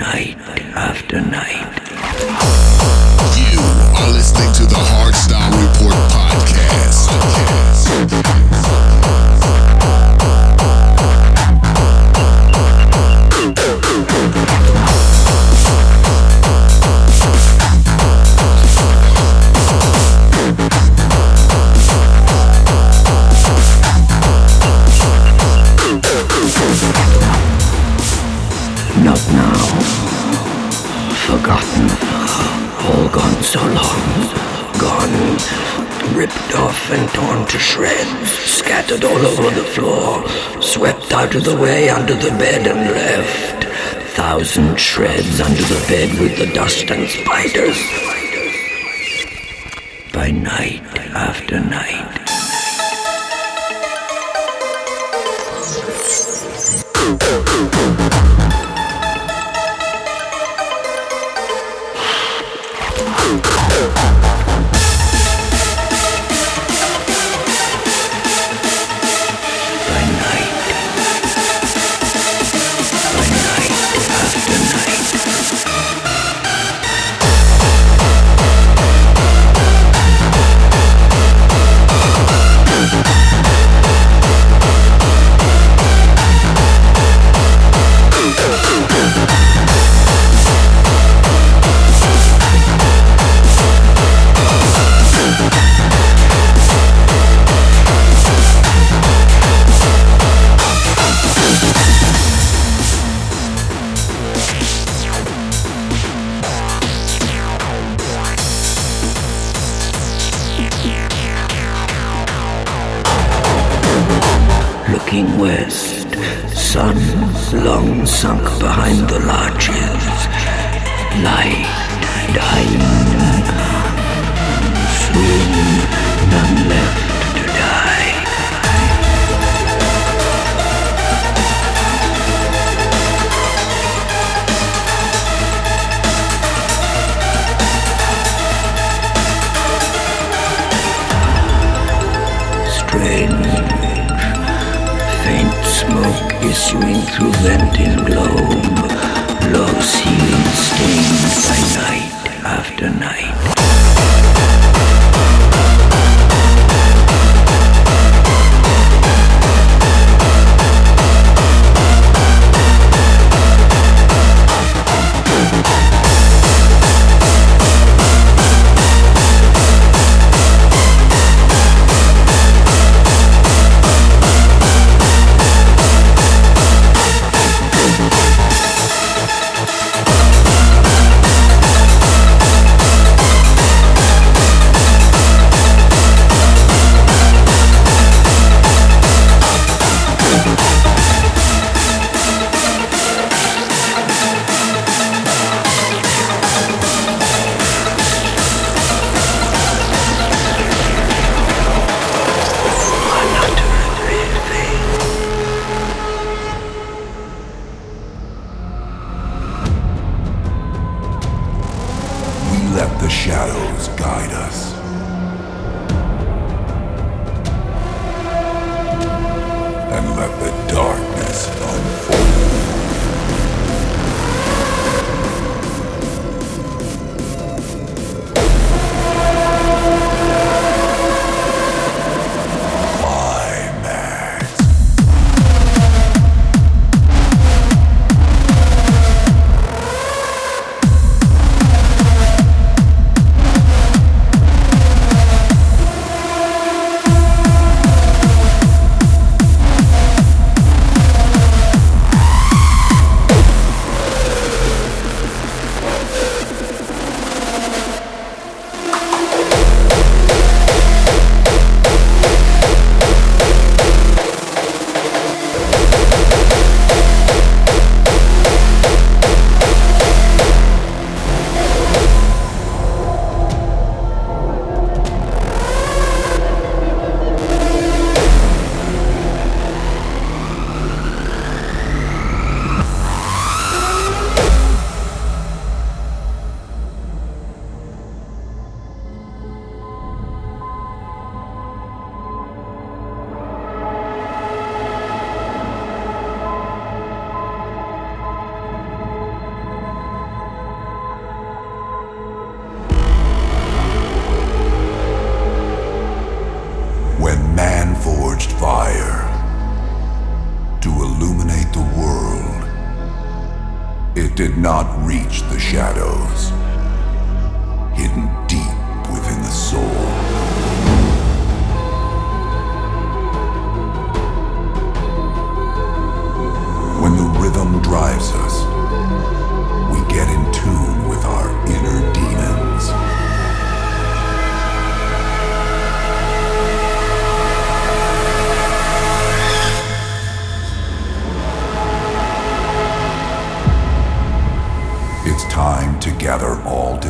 night after night. You are listening to the Hardstyle Report podcast. Over the floor. Swept out of the way under the bed and left. Thousand shreds under the bed with the dust and spiders. By night after night. Looking west, sun long sunk behind the larches. Light dying. Soon none left issuing through vent in globe. Low ceiling stained by night after night.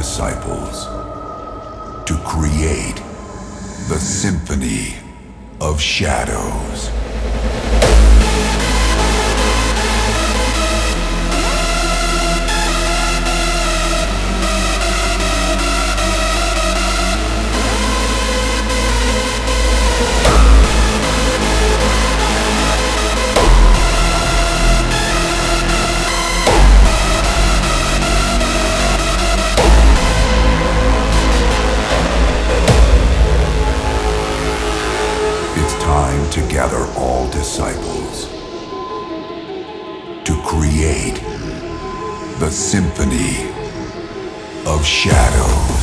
disciples to create the Symphony of Shadows. gather all disciples to create the symphony of shadows.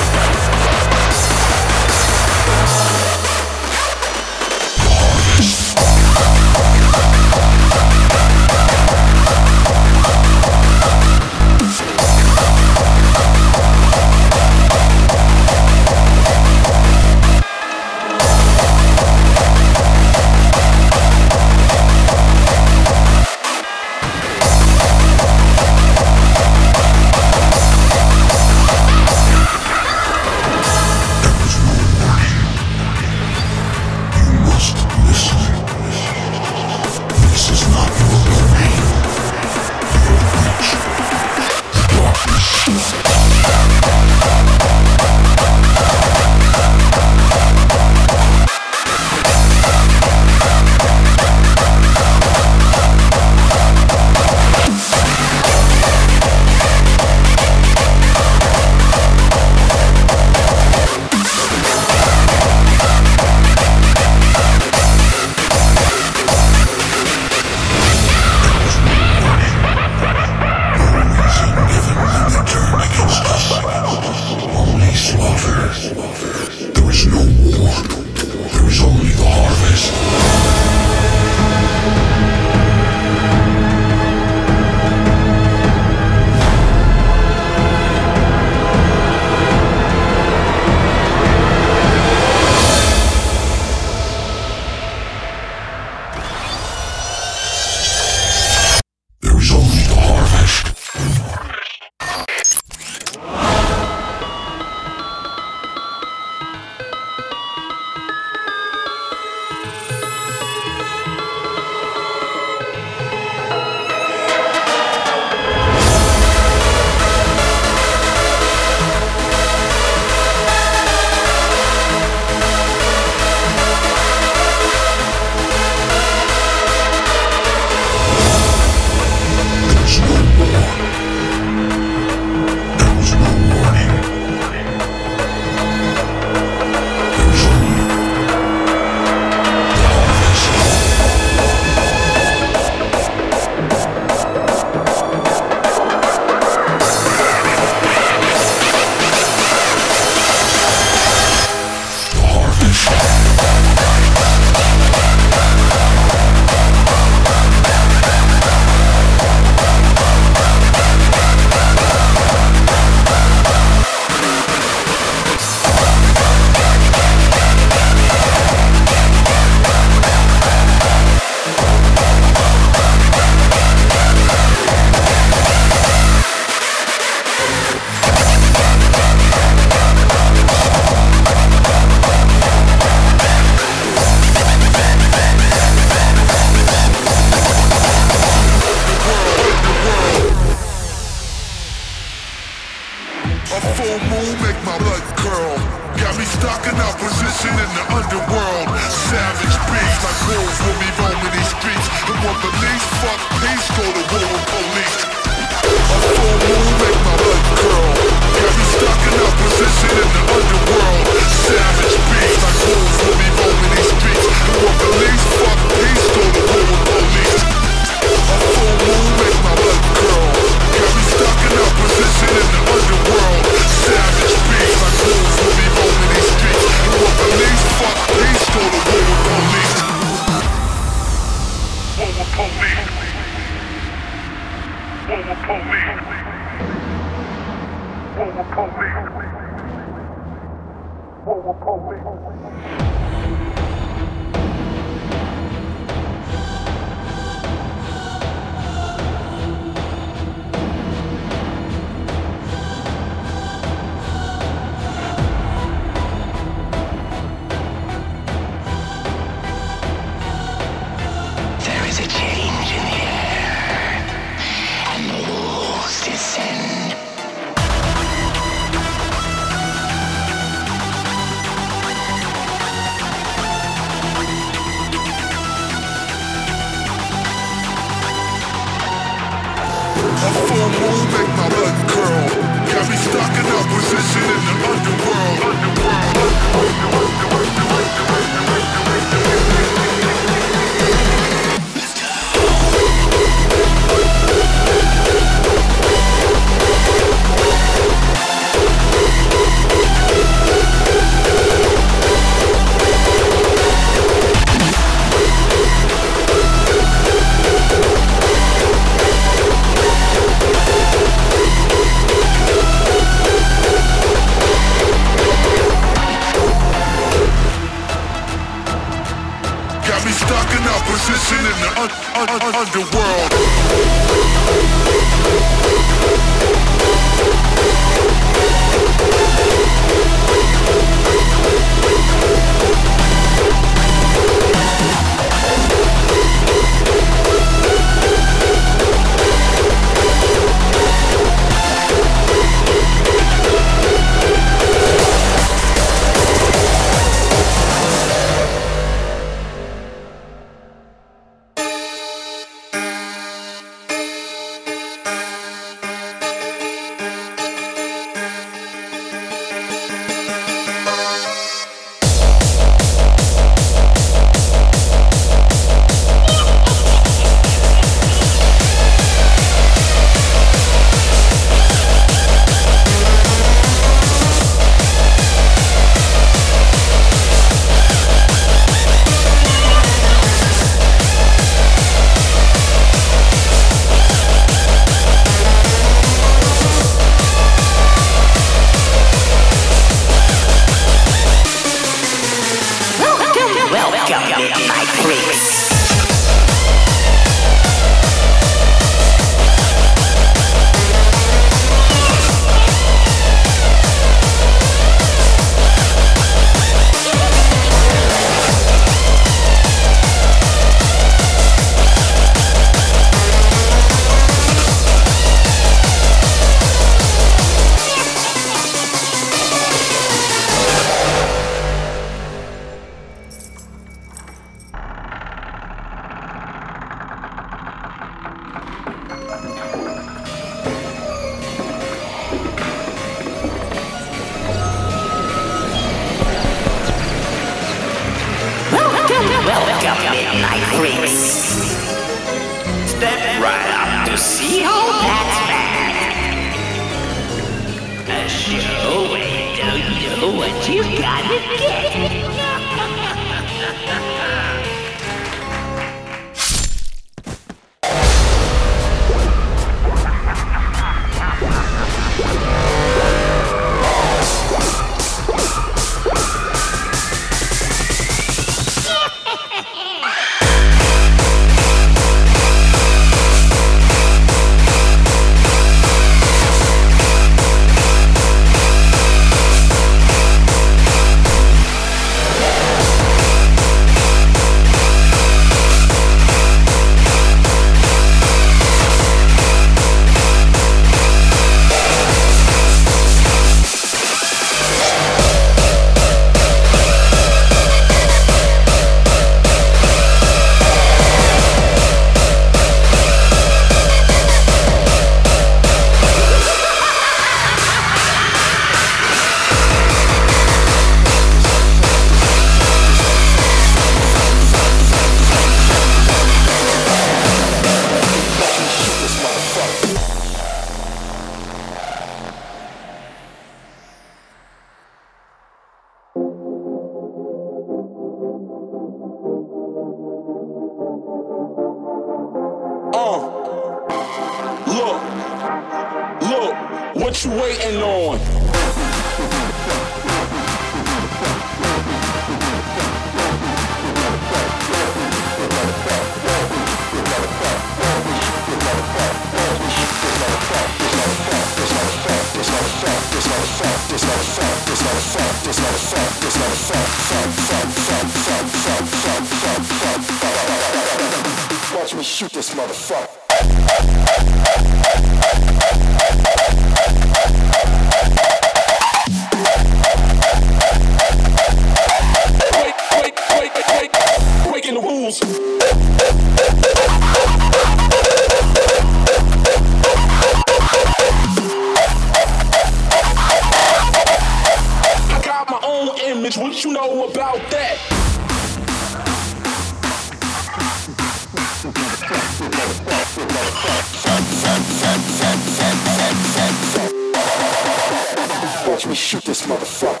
Watch me shoot this motherfucker.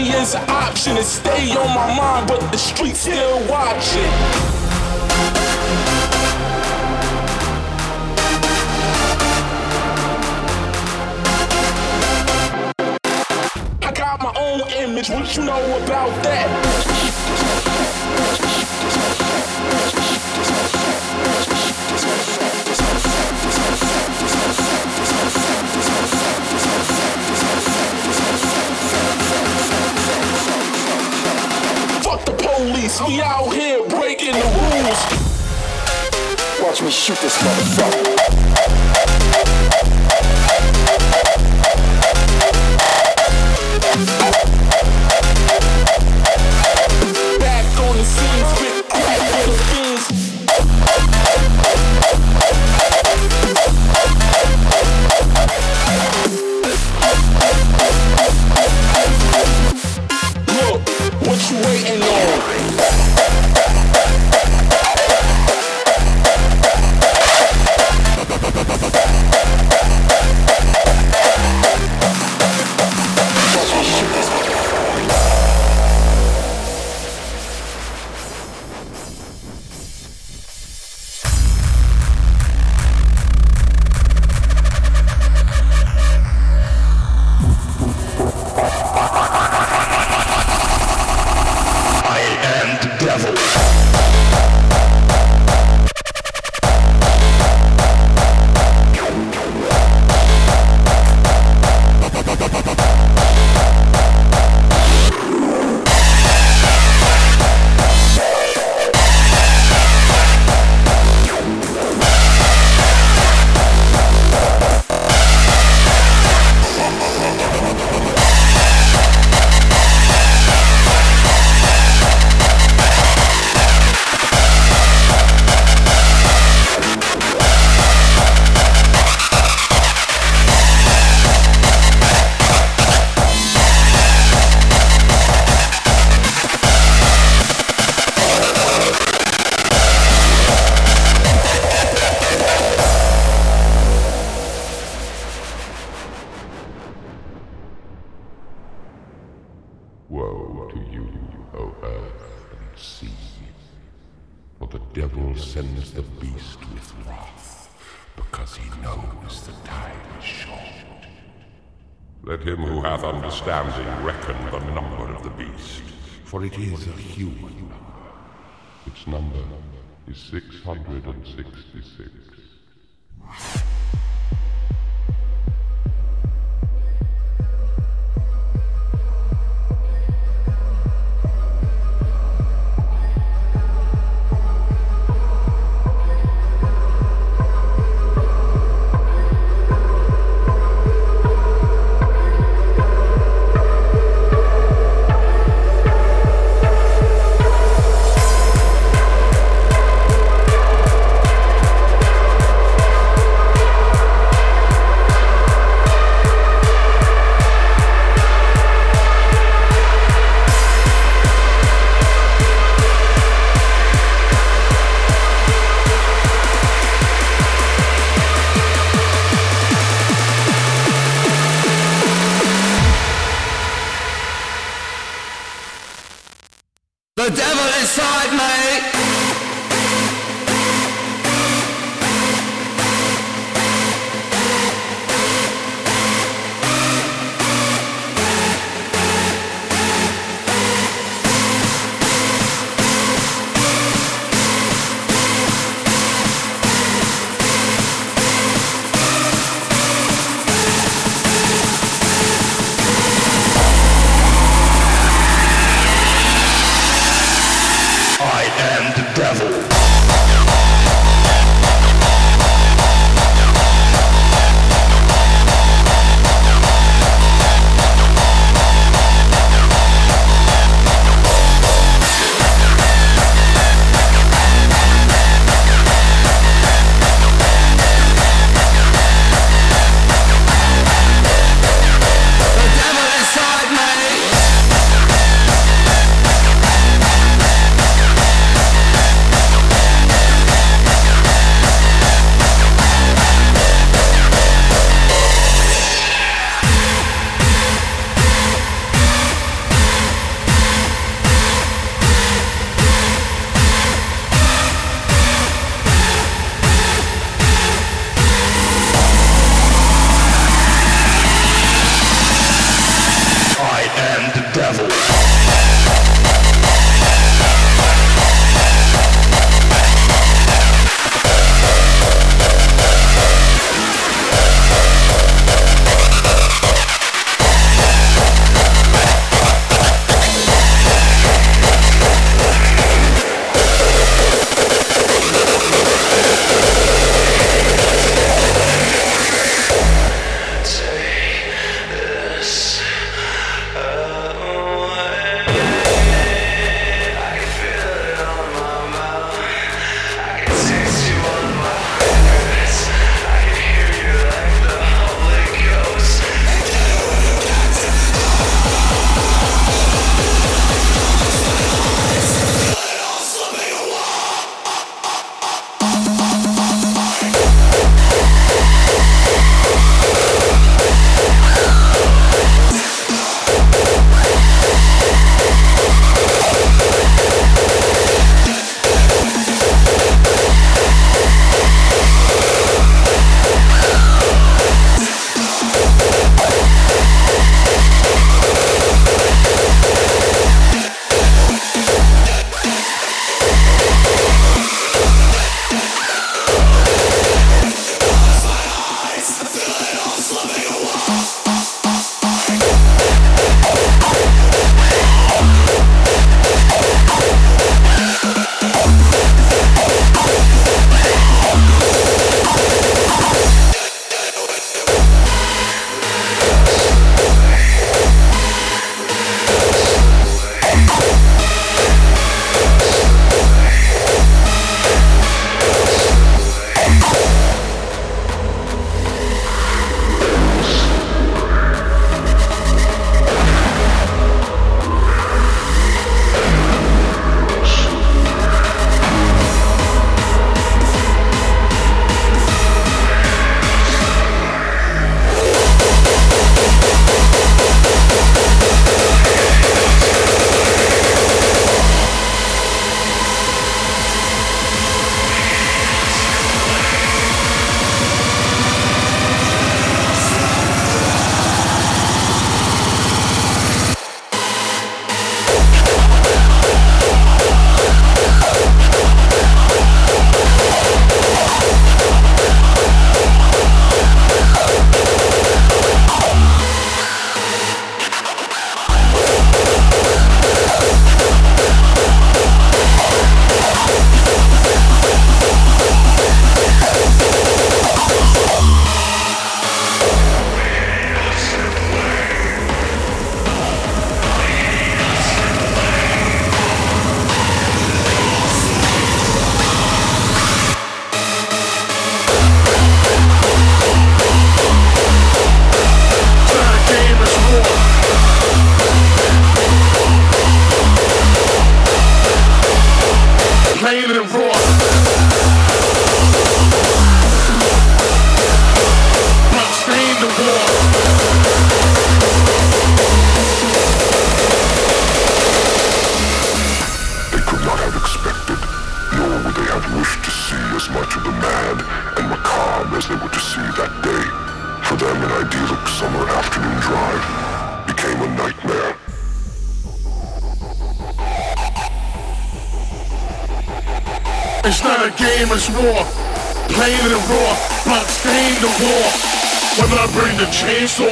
money is an option and stay on my mind, but the streets still watching. I got my own image, what you know about that? shoot this motherfucker. is 666. is war. Pain and raw, but stained the war. When I bring the chainsaw.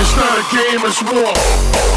It's not a game, it's war.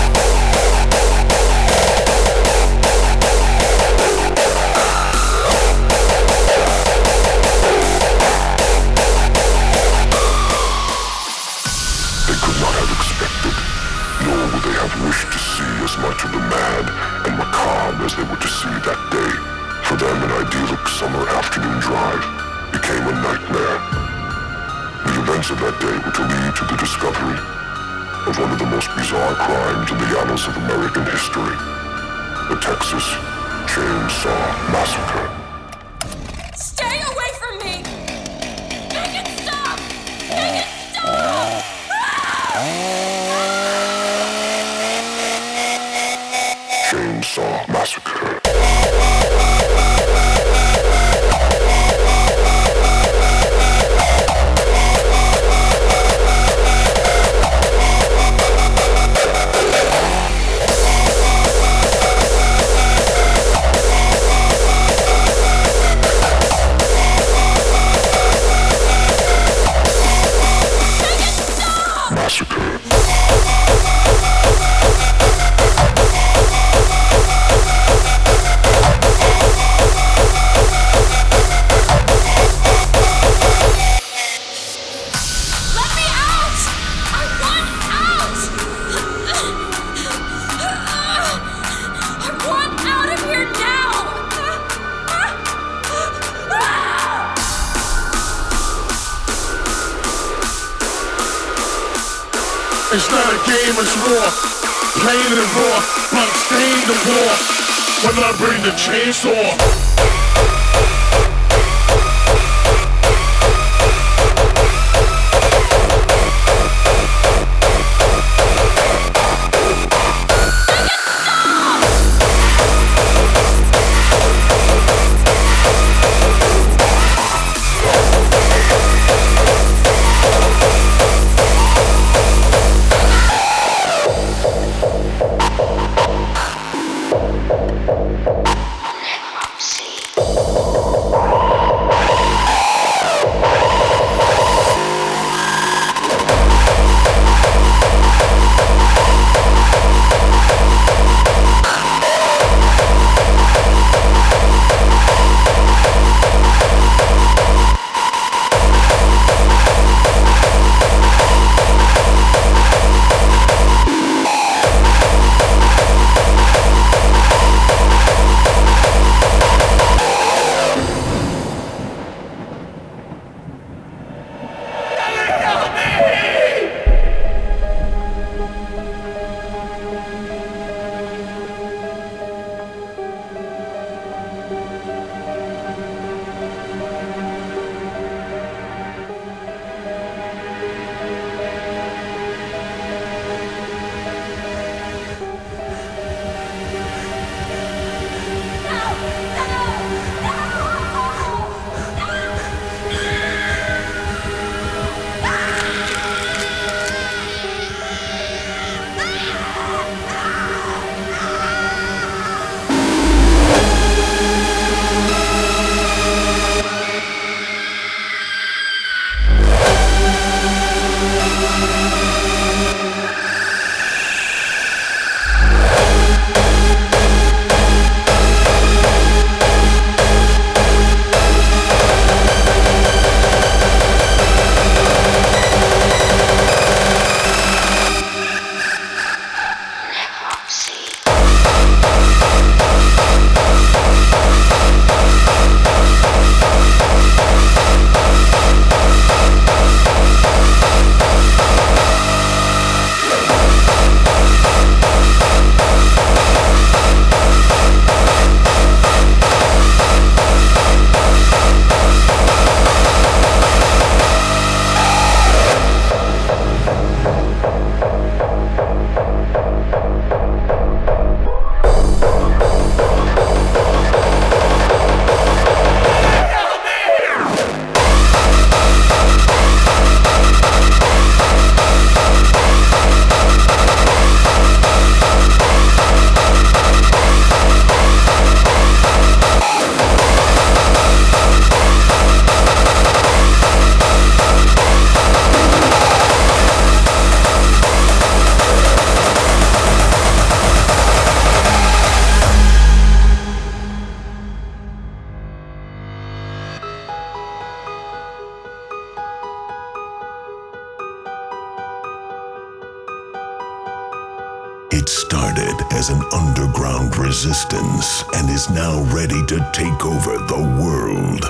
as an underground resistance and is now ready to take over the world.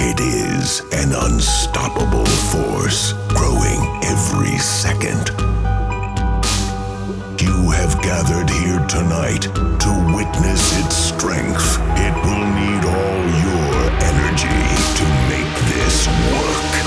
It is an unstoppable force growing every second. You have gathered here tonight to witness its strength. It will need all your energy to make this work.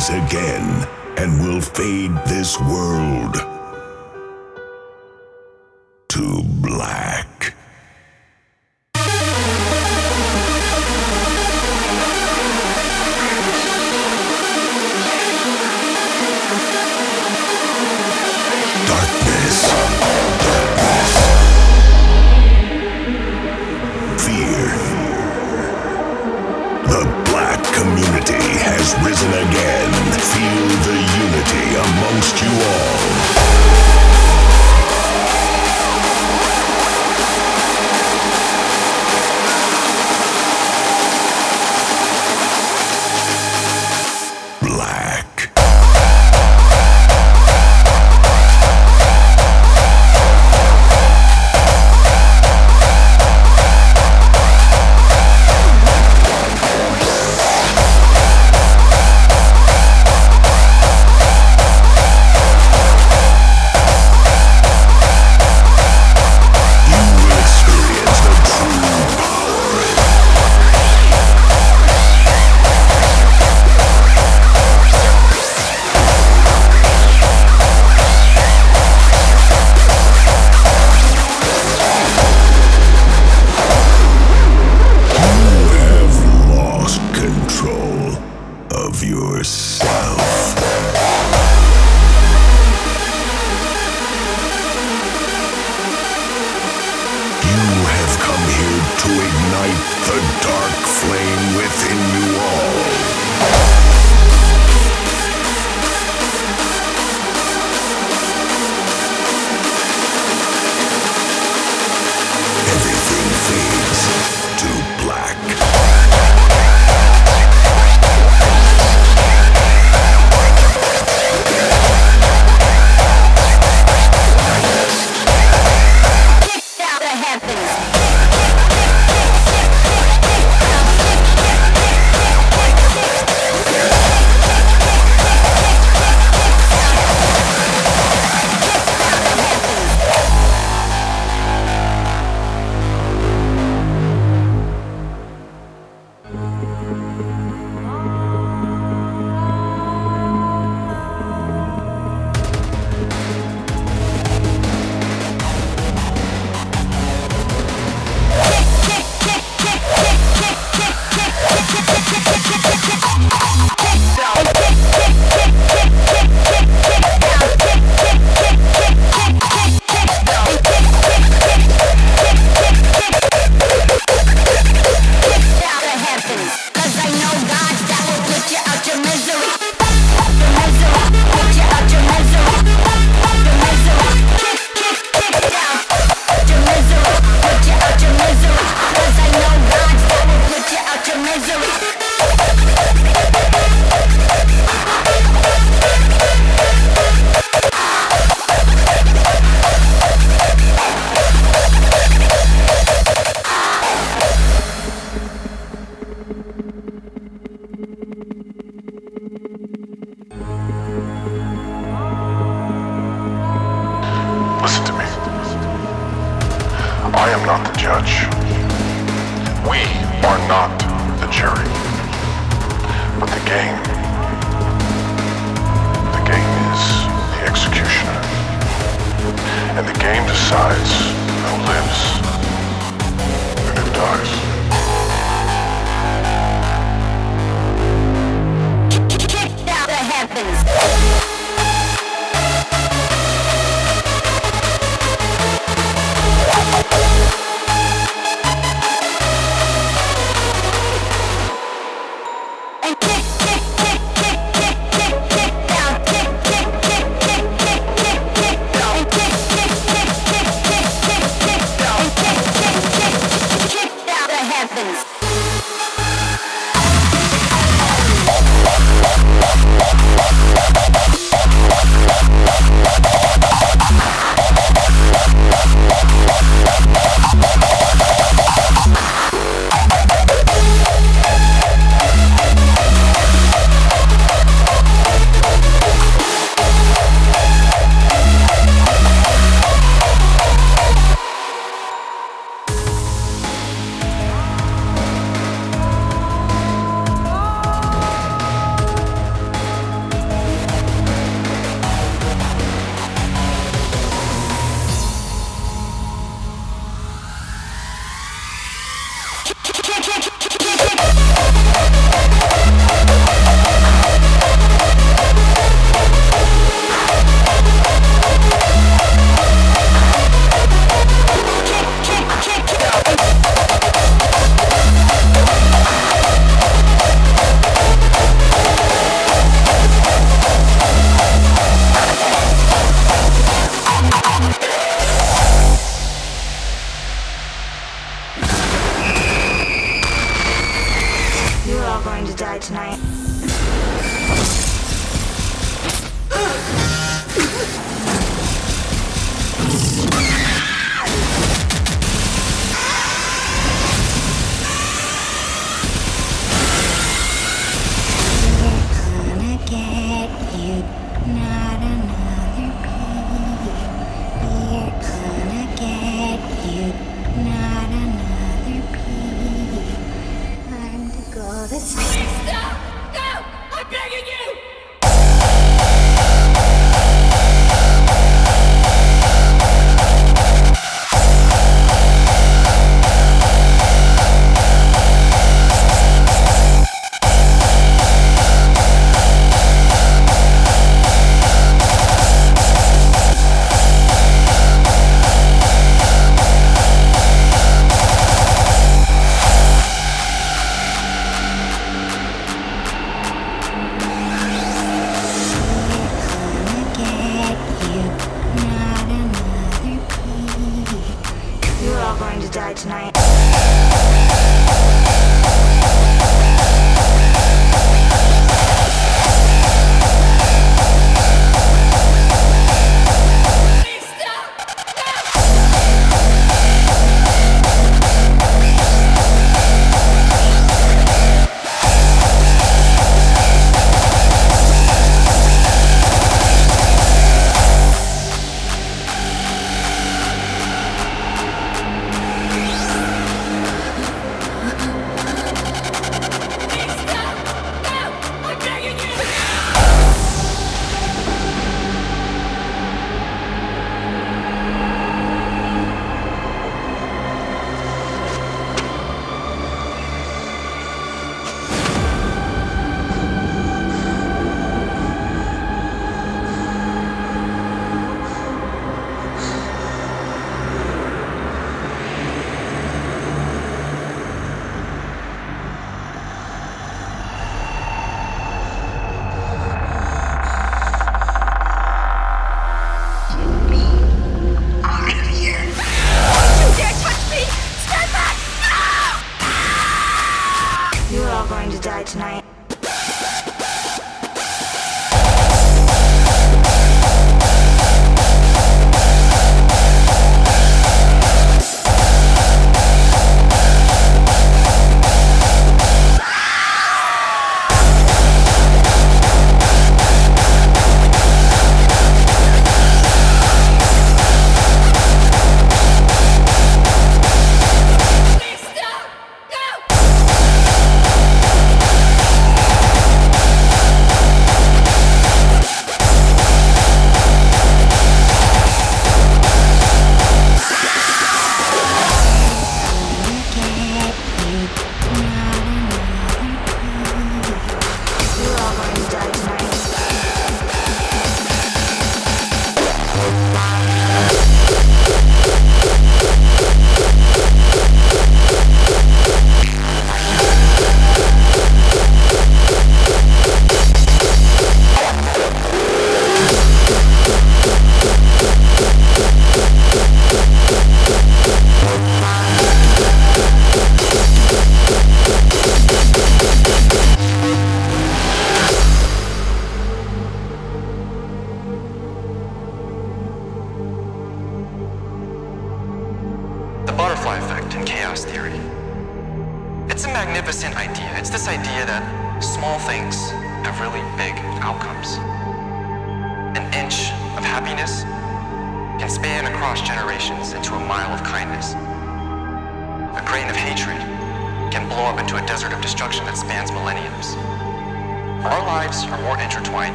rise again and will fade this world.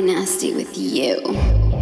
Nasty with you.